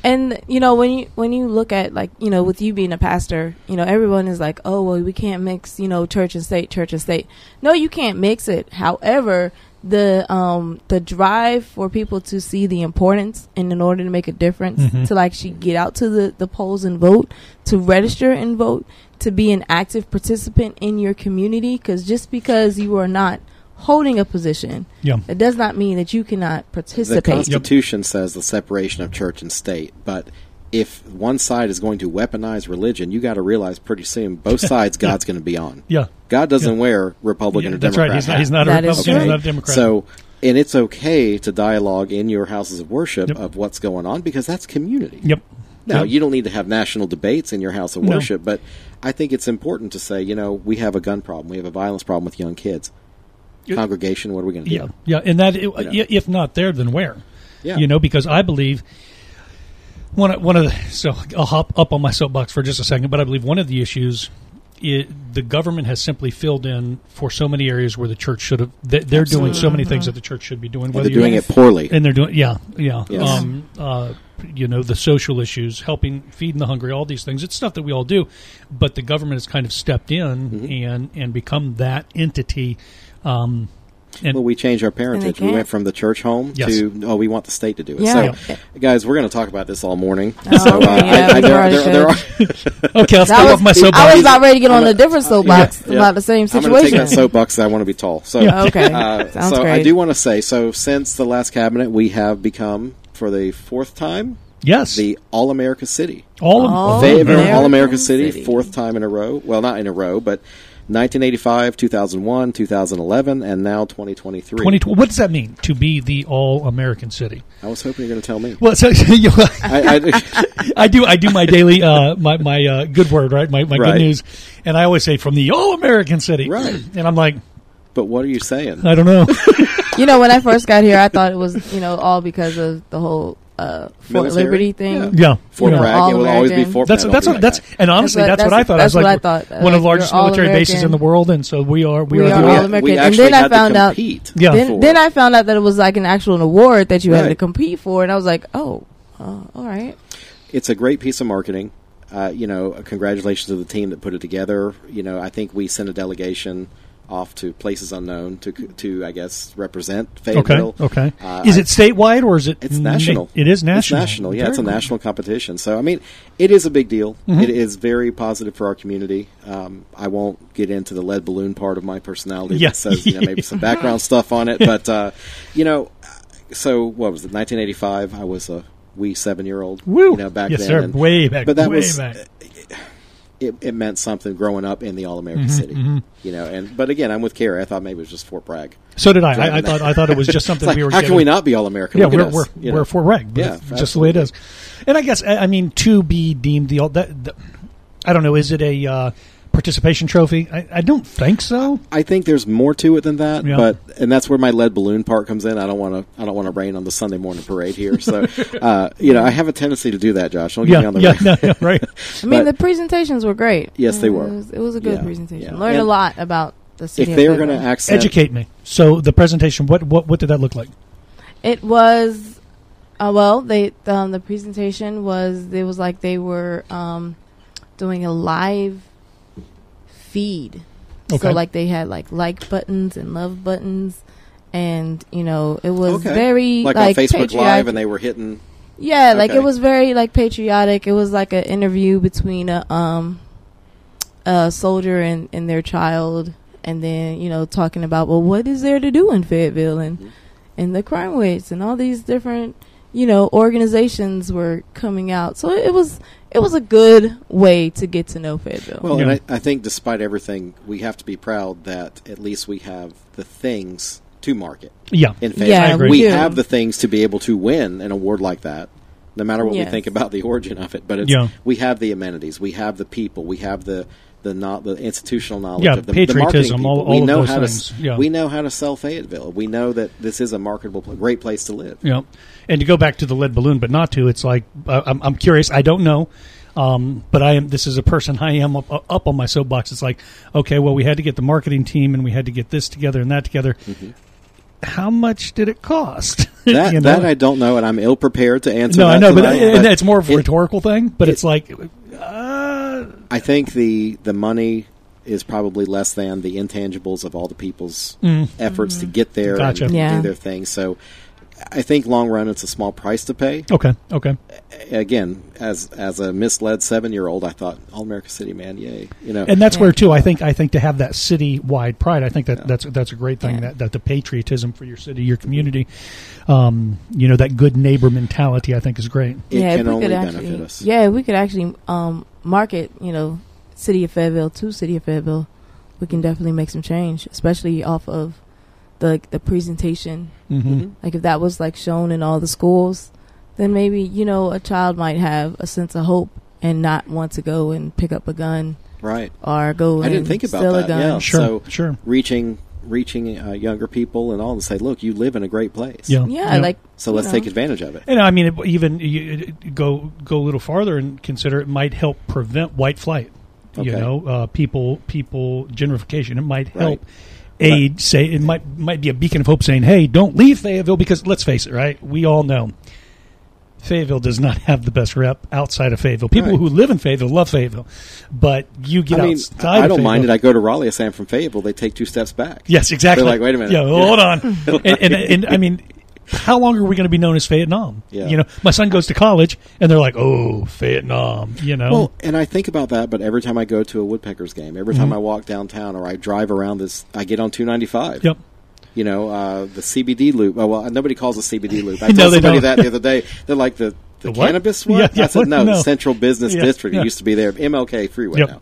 And you know when you when you look at like you know with you being a pastor, you know everyone is like, oh well, we can't mix you know church and state, church and state. No, you can't mix it. However, the um the drive for people to see the importance and in order to make a difference Mhm. to like actually get out to the the polls and vote to register and vote to be an active participant in your community because just because you are not holding a position Yeah. it does not mean that you cannot participate. The participate Constitution says the separation of church and state, but if one side is going to weaponize religion, you got to realize pretty soon both (laughs) sides God's going to be on. Yeah. God doesn't Yeah. wear Republican Yeah, or that's Democrat. right. He's not, he's not a Republican. He's not a Democrat. So, and it's okay to dialogue in your houses of worship Yep. of what's going on because that's community. yep. Now, Yep. you don't need to have national debates in your house of No. worship, but I think it's important to say, you know, we have a gun problem, we have a violence problem with young kids. Congregation, what are we going to do? Yeah, yeah, and that i- know. if not there, then where? Yeah. You know, because I believe one of, one of the so I'll hop up on my soapbox for just a second, but I believe one of the issues. It, the government has simply filled in for so many areas where the church should have. They, they're doing so many things that the church should be doing. And Whether they're doing it poorly. and they're doing yeah yeah Yes. um uh you know the social issues helping feeding the hungry all these things it's stuff that we all do but the government has kind of stepped in Mm-hmm. and and become that entity um and Well, we changed our parentage. We went from the church home Yes. to oh, we want the state to do it. Yeah. So, guys, we're going to talk about this all morning. Oh, so, uh, yeah, I, I, there, there, there are, okay i'll stay That off was- my I was about ready to get on I'm a different soapbox yeah. about the same situation. I'm going to take that soapbox. I want to be tall. So, Yeah. Okay. uh, Sounds so I do want to say so. Since the last cabinet, we have become for the fourth time yes the All America City. all of All Fayetteville, American All America City, City. fourth time in a row. Well, not in a row, but 1985, 2001, 2011, and now 2023. 2020 what does that mean to be the all american city I was hoping you're going to tell me. well so, (laughs) you know, I, (laughs) I, I do. I do my daily, uh, my my uh, good word, right? My my Right. good news, and I always say from the all American city, Right. (clears throat) And I'm like, but what are you saying? I don't know. (laughs) You know, when I first got here, I thought it was you know all because of the whole uh, Fort Military? Liberty thing. yeah, Fort you know, Bragg. It will always be All-American. Fort That's Bragg. that's what, that's and honestly what- that's, what I thought. I was that's like what I thought. one of the largest you're military bases in the world, and so we are we, We are, are the all all- American. We And then I found out- Yeah. Then, then. I found out that it was like an actual award that you had to compete for, and I was like, oh, uh, all right. it's a great piece of marketing. Uh, you know, congratulations to the team that put it together. You know, I think we sent a delegation off to places unknown to to I guess represent okay, Fayetteville. okay. Uh, is it statewide or is it? It's na- national. It is national. It's national. Yeah, Very it's a cool. national competition. So I mean, it is a big deal. Mm-hmm. It is very positive for our community. Um, I won't get into the lead balloon part of my personality Yeah. that says you know maybe some (laughs) background stuff on it, but uh, you know, so what was it? 1985. I was a wee seven year old. Woo! You know, back yes, then. sir. and- way back. but that way was back. It, it meant something growing up in the All American Mm-hmm, City. You know, and but again, I'm with Carrie. I thought maybe it was just Fort Bragg. So did I. I, I thought. I thought it was just (laughs) something like, we were. how can we not be All American? Yeah, Look we're us, we're, you we're know. for reg, Yeah, just the way it is. And I guess I mean to be deemed the all that, that I don't know. Is it a uh, participation trophy? I, I don't think so. I think there's more to it than that, Yeah. but and that's where my lead balloon part comes in. I don't want to. I don't want to rain on the Sunday morning parade here. So, (laughs) uh, you know, I have a tendency to do that, Josh. Don't get me on the yeah, right. (laughs) no, yeah, right. I mean, But- the presentations were great. Yes, they It were. was, it was a good Yeah, presentation. yeah. Learned a lot about the city. If they were going to Fayetteville. accent, Educate me. So the presentation, what what what did that look like? It was, uh, well, they um, the presentation was it was like they were um, doing a live feed. Okay. So like they had like like buttons and love buttons, and you know it was okay, very like, like, on Facebook patriotic. Live, and they were hitting. Yeah, like it was very like patriotic. It was like an interview between a um a soldier and, and their child and then, you know, talking about well what is there to do in Fayetteville and Mhm. and the crime rates and all these different, you know, organizations were coming out. So it was it was a good way to get to know Fayetteville. Well, Yeah. and I, I think despite everything, we have to be proud that at least we have the things to market. Yeah, In Fayetteville. Yeah, I agree. we we have the things to be able to win an award like that. No matter what we think about the origin of it, but it's, Yeah. we have the amenities, we have the people, we have the the not the institutional knowledge Yeah, of the, patriotism, the marketing all- people. all we of know those how things, to yeah. we know how to sell Fayetteville. We know that this is a marketable, pl- great place to live. yeah. And to go back to the lead balloon, but not to. It's like uh, I'm, I'm curious. I don't know. Um, but I am. This is a person I am up, up on my soapbox. It's like, okay, well, we had to get the marketing team, and we had to get this together and that together. How much did it cost? Mm-hmm. (laughs) That You know? that I don't know, and I'm ill prepared to answer. no, that I know, but, tonight, and it's more of a it- rhetorical thing. But it- it's like, uh, I think the the money is probably less than the intangibles of all the people's Mm. efforts to get there Gotcha. and Yeah. do their thing. So I think long run it's a small price to pay. Okay. Okay. Again, as as a misled seven year old, I thought All America City, man, yay! You know, and that's Yeah. where too. I think I think to have that city-wide pride, I think that Yeah. that's that's a great thing. Yeah. That that the patriotism for your city, your community, um, you know, that good neighbor mentality, I think is great. it yeah, if can only benefit actually, us. Yeah, we could actually um, market, you know, City of Fayetteville to City of Fayetteville. We can definitely make some change, especially off of the the presentation. Mm-hmm. Mhm. Like if that was like shown in all the schools, then maybe you know a child might have a sense of hope and not want to go and pick up a gun Right. or go. I didn't think about steal that, A gun. yeah. Sure. So- sure. Reaching reaching uh, younger people and all and say, look, you live in a great place. Yeah. Yeah, like So let's know. take advantage of it. And I mean, it, even you, it- go go a little farther and consider it might help prevent white flight. You know, uh, people people gentrification. It might Right. Aid. Say it might might be a beacon of hope, saying, "Hey, don't leave Fayetteville," because let's face it, right? We all know Fayetteville does not have the best rep outside of Fayetteville. People Right. who live in Fayetteville love Fayetteville, but you get I mean, outside. I of don't mind it. I go to Raleigh, I say I'm from Fayetteville. They take two steps back. Yes, exactly. They're like, wait a minute. Yeah, Yeah. hold on. (laughs) and, and, and I mean, how long are we going to be known as Fayettenam? Yeah. You know, my son goes to college, and they're like, "Oh, Fayettenam." You know. Well, and I think about that, but every time I go to a Woodpeckers game, every time Mhm. I walk downtown or I drive around this, I get on 295. yep. You know, uh, the CBD loop. Oh, well, nobody calls it CBD loop. I (laughs) No, told somebody don't. that the other day. They're like the, the, The cannabis one. (laughs) Yeah, yeah, I said no, no. the Central Business Yeah, District. It used to be there. MLK Freeway Yep. now.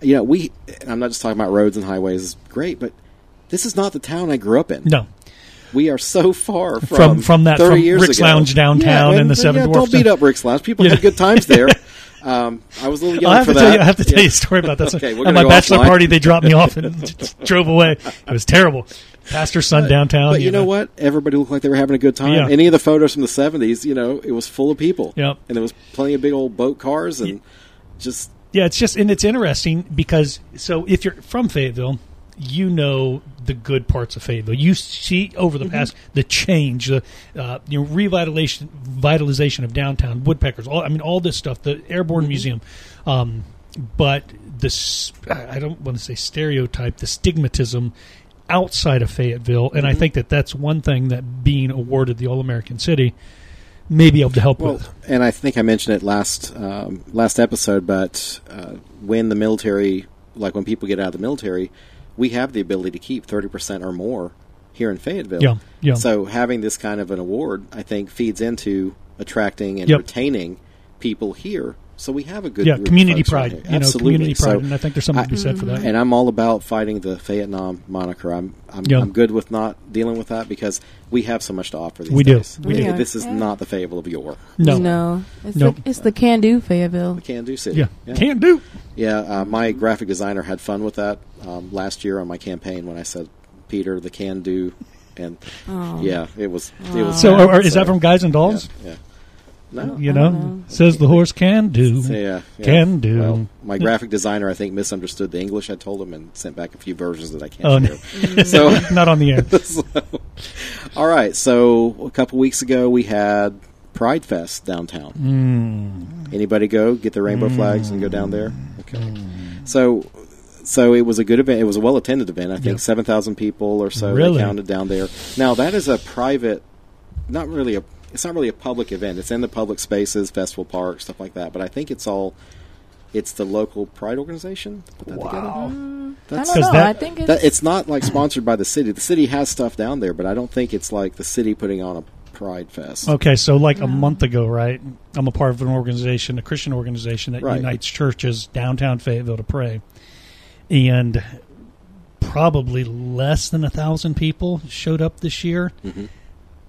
You know, we. and I'm not just talking about roads and highways. Is great, but this is not the town I grew up in. No, We are so far from From- from that- 30 from years Rick's ago. Lounge downtown yeah, and the Seven yeah, Dwarfs Don't beat up Rick's Lounge. People Yeah. (laughs) had good times there. Um, I was a little young I have for to that. tell you. I have to tell Yeah. you a story about that. (laughs) Okay, At my bachelor offline. party, they dropped me off and (laughs) drove away. It was terrible. Pastor's son downtown. But you know what? Everybody looked like they were having a good time. Yeah. Any of the photos from the '70s, you know, it was full of people. Yep. And there was plenty of big old boat cars and just Yeah, it's just and it's interesting because so if you're from Fayetteville, you know the good parts of Fayetteville. You see over Mm-hmm. the past the change, the uh, you know revitalization, vitalization of downtown Woodpeckers. All I mean, all this stuff. The Airborne Mm-hmm. Museum, um, but this I don't want to say stereotype, the stigmatism outside of Fayetteville, and Mm-hmm. I think that that's one thing that being awarded the All American City may be able to help well, with. and I think I mentioned it last um, last episode. But uh, when the military, like when people get out of the military, we have the ability to keep thirty percent or more here in Fayetteville. Yeah, yeah. So having this kind of an award, I think, feeds into attracting and Yep. retaining people here. So we have a good yeah, group of community folks pride. here. You know, Absolutely. community pride, So- and I think there's something I- to be said for that. and I'm all about fighting the Fayettenam moniker. I'm I'm, Yeah. I'm good with not dealing with that because we have so much to offer these We do. days. We do. Yeah. This is Yeah. not the Fayetteville of yore. no, no, it's Nope. the it's the can do Fayetteville. The can do city. yeah, yeah. can't do. Yeah, uh, my graphic designer had fun with that um, last year on my campaign when I said Peter the can do, and Oh. yeah, it was it was. So, sad. are, is So, that from Guys and Dolls? Yeah. yeah. No. You know, know. says the horse can do. Yeah, yeah. Can do. Well, my graphic designer, I think, misunderstood the English I told him and sent back a few versions that I can't Oh, no. (laughs) So, Not on the air. (laughs) so, all right. So a couple weeks ago, we had Pride Fest downtown. Mm. Anybody go get the rainbow flags and go down there? Okay. So, so it was a good event. It was a well attended event. I think Yeah. seven thousand people or so Really? counted down there. Now that is a private, not really a. It's not really a public event. It's in the public spaces, festival park, stuff like that. But I think it's all. It's the local pride organization that put that together. Mm, I That's- don't know. 'Cause that- I think it's That, it's not like sponsored by the city. The city has stuff down there, but I don't think it's like the city putting on a Pride Fest. Okay, so like a month ago, right? I'm a part of an organization, a Christian organization that Right. unites churches downtown Fayetteville to pray, and probably less than a thousand people showed up this year. Mhm.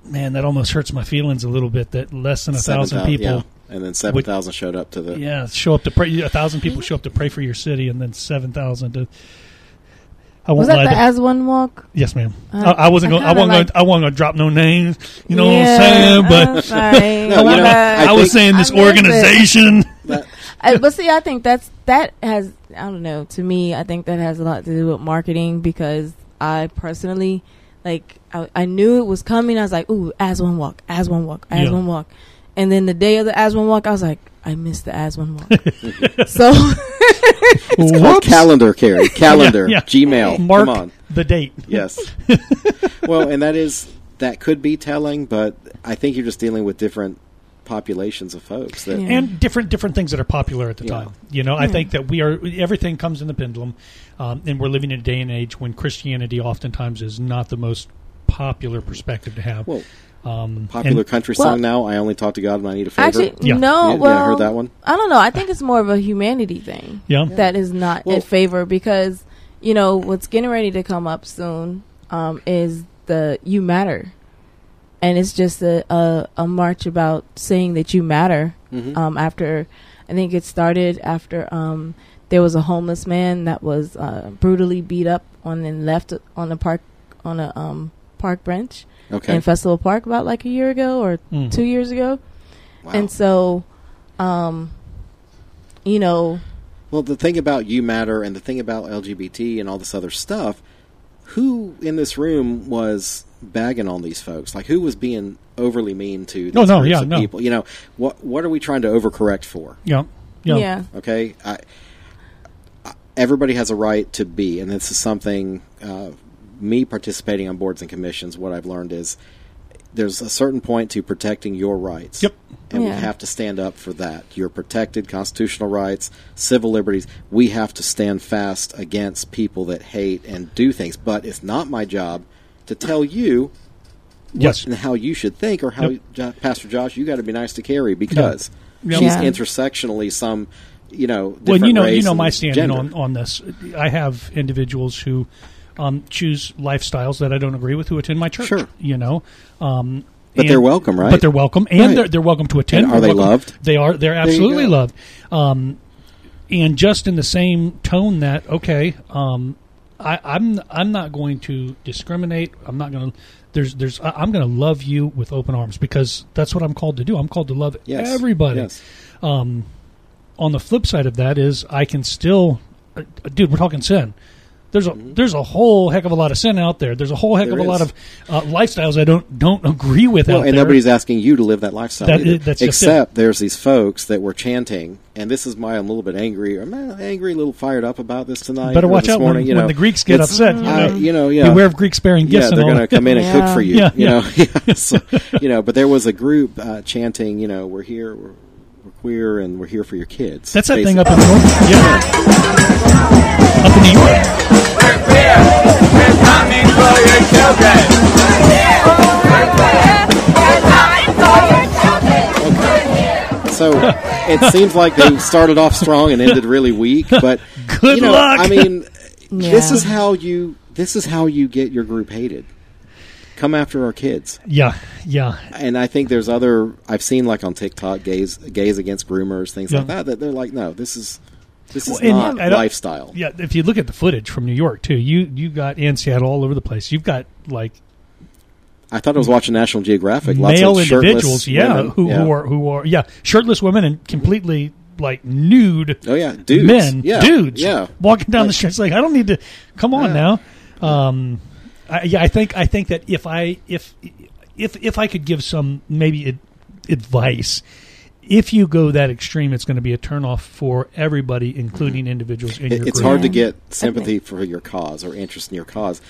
Man, that almost hurts my feelings a little bit. That less than a thousand people. yeah. and then seven thousand showed up to the. Yeah, show up to pray. A thousand people show up to pray for your city, and then seven thousand to. I was that lie. the to- as one walk? yes, ma'am. Uh, I, I wasn't I going. I wasn't like- going. I wasn't going to drop no names. You know Yeah, what I'm saying? But I'm sorry. No, you know. I, I was saying this I missed it. organization. That, I, but see, I think that's that has I don't know. To me, I think that has a lot to do with marketing because I personally, like, I, I knew it was coming. I was like, "Ooh, as one walk, as one walk, as Yeah. one walk," and then the day of the as one walk, I was like, "I missed the as one walk." (laughs) so, (laughs) It's called calendar, Carrie. (laughs) Calendar. Yeah, yeah. Gmail. Mark Come on. the date. Yes. well, and that is that could be telling, but I think you're just dealing with different populations of folks that Yeah. and different different things that are popular at the Yeah. time. You know, I think that we are everything comes in the pendulum, um, and we're living in a day and age when Christianity oftentimes is not the most popular perspective to have. well um, popular and- country Well- song now. I only talk to God when I need a favor. Actually, Yeah. no. Yeah, yeah, well, I heard that one. I don't know. I think it's more of a humanity thing. Yeah. that is not Well- in favor because you know what's getting ready to come up soon um, is the you matter, and it's just a, a a march about saying that you matter. Mhm. Um, after I think it started after um, there was a homeless man that was uh, brutally beat up on and left on a park on a um, park bench okay. in Festival Park about like a year ago or Mhm. two years ago, Wow. and so um, you know Well, the thing about you matter and the thing about LGBT and all this other stuff, who in this room was bagging on these folks? Like, who was being overly mean to these No, no, yeah, of no. people? You know, what what are we trying to overcorrect for? yeah, yeah, yeah. Okay, I, I, everybody has a right to be, and this is something. Uh, me participating on boards and commissions, what I've learned is there's a certain point to protecting your rights. Yep. And Yeah. we have to stand up for that. Your protected constitutional rights, civil liberties. We have to stand fast against people that hate and do things. But it's not my job to tell you yes, and how you should think or how Yep. Jo- Pastor Josh, you got to be nice to Carrie because Yeah. she's Yeah. intersectionally some, you know, well, you know, you know my and standing on, on this. I have individuals who um, choose lifestyles that I don't agree with who attend my church. Sure. You know, um, But and- they're welcome, right? But they're welcome, and Right. they're, they're welcome to attend. And are They're they welcome- loved? They are. They're absolutely loved. Um, and just in the same tone that okay, um, I, I'm I'm not going to discriminate. I'm not going to. There's there's I'm going to love you with open arms because that's what I'm called to do. I'm called to love Yes. everybody. Yes. Um, on the flip side of that is I can still, uh, dude. We're talking sin. There's a there's a whole heck of a lot of sin out there. There's a whole heck Mm-hmm. There of a lot of uh, lifestyles I don't don't agree with Well, out and there. nobody's asking you to live that lifestyle. That- either. that's just Except there's these folks that were chanting, and this is why I'm a little bit angry. I'm uh, angry, a little fired up about this tonight. Better watch this out morning, when, you when the Greeks get upset. You I- know, you know, yeah. beware of Greeks bearing gifts. yeah, they're going to come in and cook for you. Yeah, you yeah. know, (laughs) Yeah, so, you know. But there was a group uh, chanting, you know, we're here, we're, we're queer, and we're here for your kids. That's that thing up in North. Yeah, up in New York. So it seems like they started off strong and ended really weak. But Good you know, luck. I mean, this is how you this is how you get your group hated. Come after our kids. Yeah, yeah. And I think there's other I've seen like on TikTok gays gays against groomers things like that that they're like no this is this is Well, not and lifestyle. Yeah, if you look at the footage from New York too, you you got in Seattle all over the place. You've got like I thought I was watching National Geographic. Lots male of shirtless individuals, yeah, women. who, yeah. who are who are yeah, shirtless women and completely like nude oh yeah dudes men, yeah dudes, yeah walking down the Like- street. It's like I don't need to. Come on Yeah. now. Um, I, yeah, I think I think that if I if if if I could give some maybe advice. If you go that extreme, it's going to be a turnoff for everybody, including individuals in It- your it's group. hard to get sympathy for your cause or interest in your cause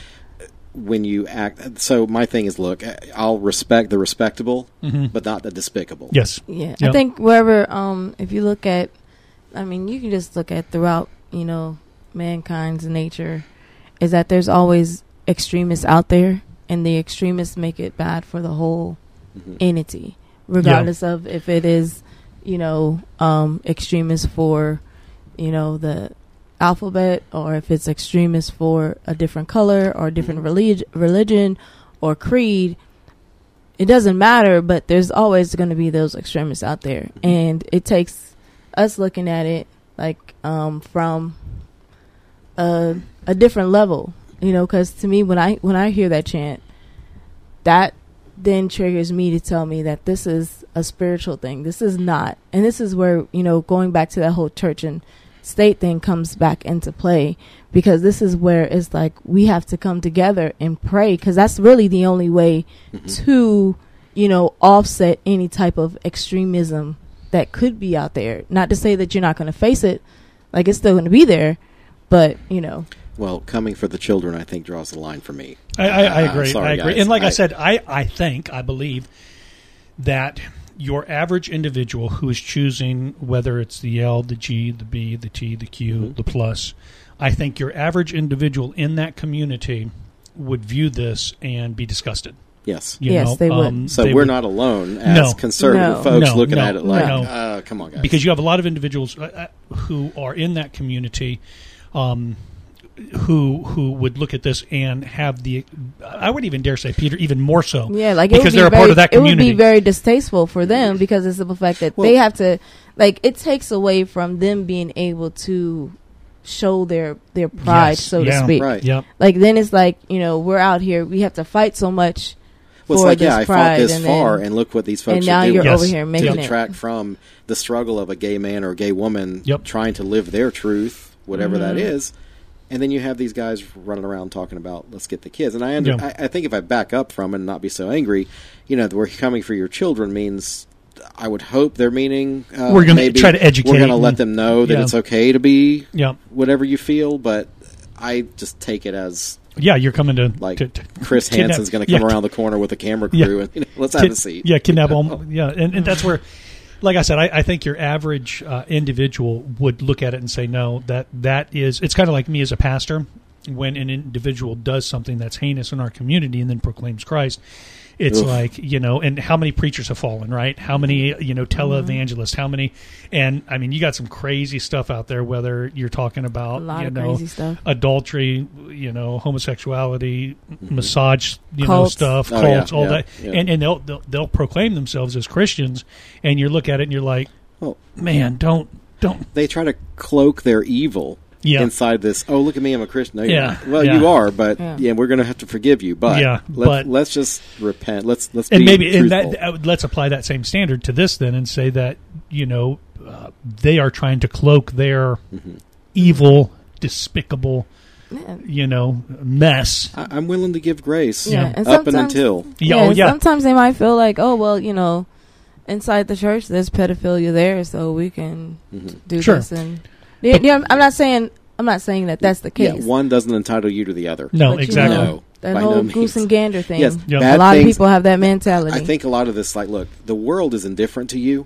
when you act. So my thing is, look, I'll respect the respectable, but not the despicable. Mm-hmm. Yes. Yeah, Yeah. I think wherever, um, if you look at, I mean, you can just look at throughout, you know, mankind's nature, is that there's always extremists out there, and the extremists make it bad for the whole Mhm. entity, regardless of if it is, you know, um, extremists for, you know, the alphabet, or if it's extremists for a different color or a different Mhm. relig- religion or creed it doesn't matter, but there's always going to be those extremists out there, Mhm. and it takes us looking at it like um, from a a different level, you know. Because to me, when I when I hear that chant, that then triggers me to tell me that this is a spiritual thing. This is not, and this is where you know going back to that whole church and state thing comes back into play because this is where it's like we have to come together and pray because that's really the only way Mhm. to you know offset any type of extremism that could be out there not to say that you're not going to face it Like it's still going to be there, but you know, Well, coming for the children, I think draws the line for me. I, I, I Uh, agree. sorry, I agree. guys. And like I, I- said, I, I think, I believe that your average individual who is choosing whether it's the L, the G, the B, the T, the Q, Mm-hmm. the plus, I think your average individual in that community would view this and be disgusted. Yes. You Yes, know? they would. Um, So they we're would- not alone as No. conservative No. folks No, looking no, at it like, no. uh, come on, guys. because you have a lot of individuals uh, uh, who are in that community um, who who would look at this and have the I would even dare say Peter even more so yeah, like it because would be they're a very, part of that community. It would be very distasteful for them because it's the fact that Well- they have to, like, it takes away from them being able to show their their pride, Yes, so yeah. to speak. Right. yep Like then it's like you know we're out here, we have to fight so much. Well, it's for like, yeah, I fought this and far, then- and look what these folks and now you're Yes. over here to making it. detract from the struggle of a gay man or a gay woman Yep. trying to live their truth, whatever that Mm-hmm. is. And then you have these guys running around talking about let's get the kids. And I, under, Yeah. I, I think if I back up from and not be so angry, you know, we're coming for your children means I would hope they're meaning uh, We're gonna maybe try to educate We're going to let them know that yeah. it's okay to be yep whatever you feel, but I just take it as yeah you're coming to like to, to Chris kidnap- Hansen's going (laughs) to come yeah, around the corner with a camera Yeah. crew and you (laughs) know, let's have a seat. yeah kidnap them (laughs) yeah and, and that's where like I said I, I think your average uh, individual would look at it and say no that that is it's kind of like me as a pastor. When an individual does something that's heinous in our community and then proclaims Christ it's Oof. like you know and how many preachers have fallen right how many you know mm-hmm. televangelists how many and i mean you got some crazy stuff out there whether you're talking about A lot you of know crazy stuff. adultery you know homosexuality mm-hmm. massage you Cults. know stuff Oh, yeah, cults all yeah, that yeah. and and they'll, they'll they'll proclaim themselves as christians and you look at it and you're like Well, man don't don't they try to cloak their evil Yeah. inside this. Oh, look at me, I'm a Christian. No, you're Yeah, not. Well, yeah. you are, but Yeah. yeah, we're going to have to forgive you. But Yeah, let, but- let's just repent. Let's let's and be maybe and truthful. that, that let's apply that same standard to this then and say that you know uh, they are trying to cloak their Mm-hmm. evil despicable Yeah. you know mess I, I'm willing to give grace Yeah, and up and sometimes- until. yeah, oh, yeah. Sometimes they might feel like, oh well, you know, inside the church there's pedophilia there, so we can Mhm. do Sure. this. And yeah, yeah, I'm not saying I'm not saying that that's the Yeah, case. one doesn't entitle you to the other. no But you exactly know, No, that by whole no goose and gander thing. Yes, Yeah. bad a lot things. of people have that mentality. I think a lot of this, like, look, the world is indifferent to you.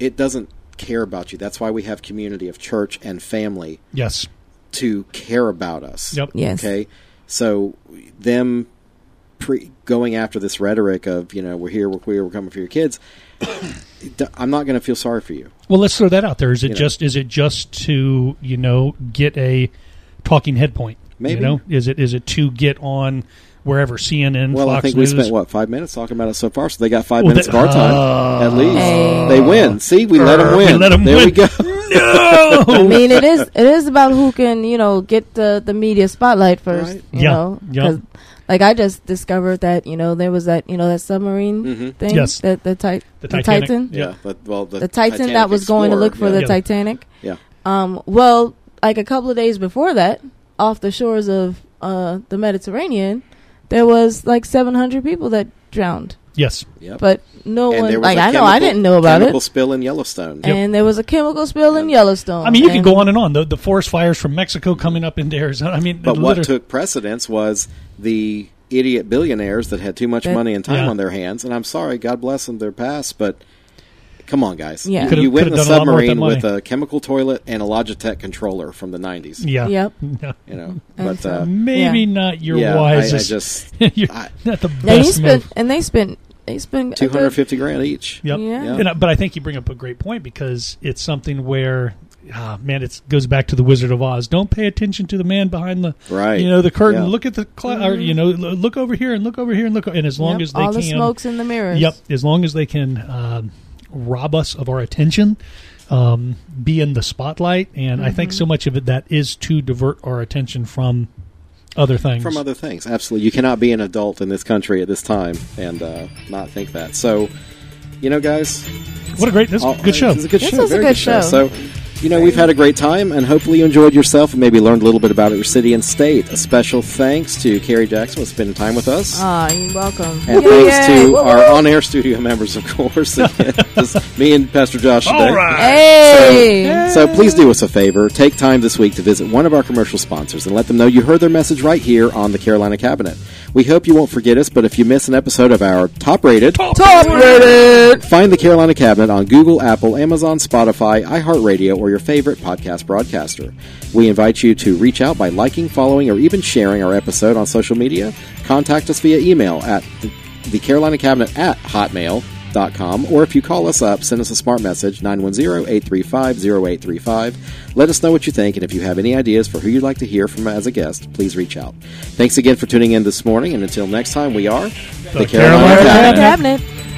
It doesn't care about you. That's why we have community of church and family yes to care about us. yep yes. Okay, so them pre- going after this rhetoric of you know we're here, we're queer, we're coming for your kids. D- I'm not going to feel sorry for you. well let's throw that out there is it You know. just is it just to you know get a talking head point Maybe. you know is it is it to get on wherever CNN Well, Fox I think News we spent what five minutes talking about it so far, so they got five Well, minutes they- of our time uh, at least. Hey. They win. See, we let them We win. let 'em there win. we go. (laughs) No, I mean, it is it is about who can you know get the the media spotlight first. Right. You Yeah. know, Yeah. 'Cause, like I just discovered that you know there was that you know that submarine Mhm. thing. Yes. That the, ti- The the, Titanic. Titan. Yeah. Yeah, but well, the, The Titan Titanic that was going to look for Explorer, the yeah. Titanic. Yeah. Um. Well, like a couple of days before that, off the shores of uh the Mediterranean, there was like 700 people that drowned, yes Yep. but no And one like I know I didn't know about it. chemical it. spill in Yellowstone. And there was a chemical spill in Yellowstone. I mean, you could and- go on and on. The, the forest fires from Mexico coming up into Arizona. I mean, But what took precedence was the idiot billionaires that had too much That- money and time Yeah. on their hands. And I'm sorry, God bless them, they're past, but come on, guys. Yeah. You, Could've- you went in a could've a with submarine with a chemical toilet and a Logitech controller from the 90s. yeah, Yep. Yeah. (laughs) You know, but uh, maybe Yeah. not your yeah, I, I wisest. just (laughs) you're I- not the best spent and they spent they spent a good- 250 grand each. Yep. Yeah. Yeah. And I- but I think you bring up a great point because it's something where, ah, man, it goes back to the Wizard of Oz. Don't pay attention to the man behind the, Right. you know, the curtain. Yeah. Look at the cloud, or you know, look over here and look over here and look. And as long Yep, as they all can, the smokes in the mirrors. Yep. As long as they can um, rob us of our attention, um, be in the spotlight, and I Mm-hmm. think so much of it that is to divert our attention from other things. From other things, absolutely. You cannot be an adult in this country at this time and uh, not think that. So, you know, guys, what a great, this is all- a good show. This is a good This show. was a very good show. So, you know, we've had a great time, and hopefully you enjoyed yourself and maybe learned a little bit about your city and state. A special thanks to Carrie Jackson for spending time with us. Ah, you're welcome. and Yay, thanks yay. to Woo, our on-air studio members, of course. (laughs) Again, just me and Pastor Josh today. All right. Hey. So please do us a favor. Take time this week to visit one of our commercial sponsors and let them know you heard their message right here on the Carolina Cabinet. We hope you won't forget us, but if you miss an episode of our top-rated, Top rated. find the Carolina Cabinet on Google, Apple, Amazon, Spotify, iHeartRadio, or your favorite podcast broadcaster. We invite you to reach out by liking, following, or even sharing our episode on social media. Contact us via email at the, the Carolina Cabinet at hotmail.com, or if you call us up, send us a smart message 910-835-0835. Let us know what you think, and if you have any ideas for who you'd like to hear from as a guest, please reach out. Thanks again for tuning in this morning, and until next time, we are the, Carolina Cabinet. Cabinet.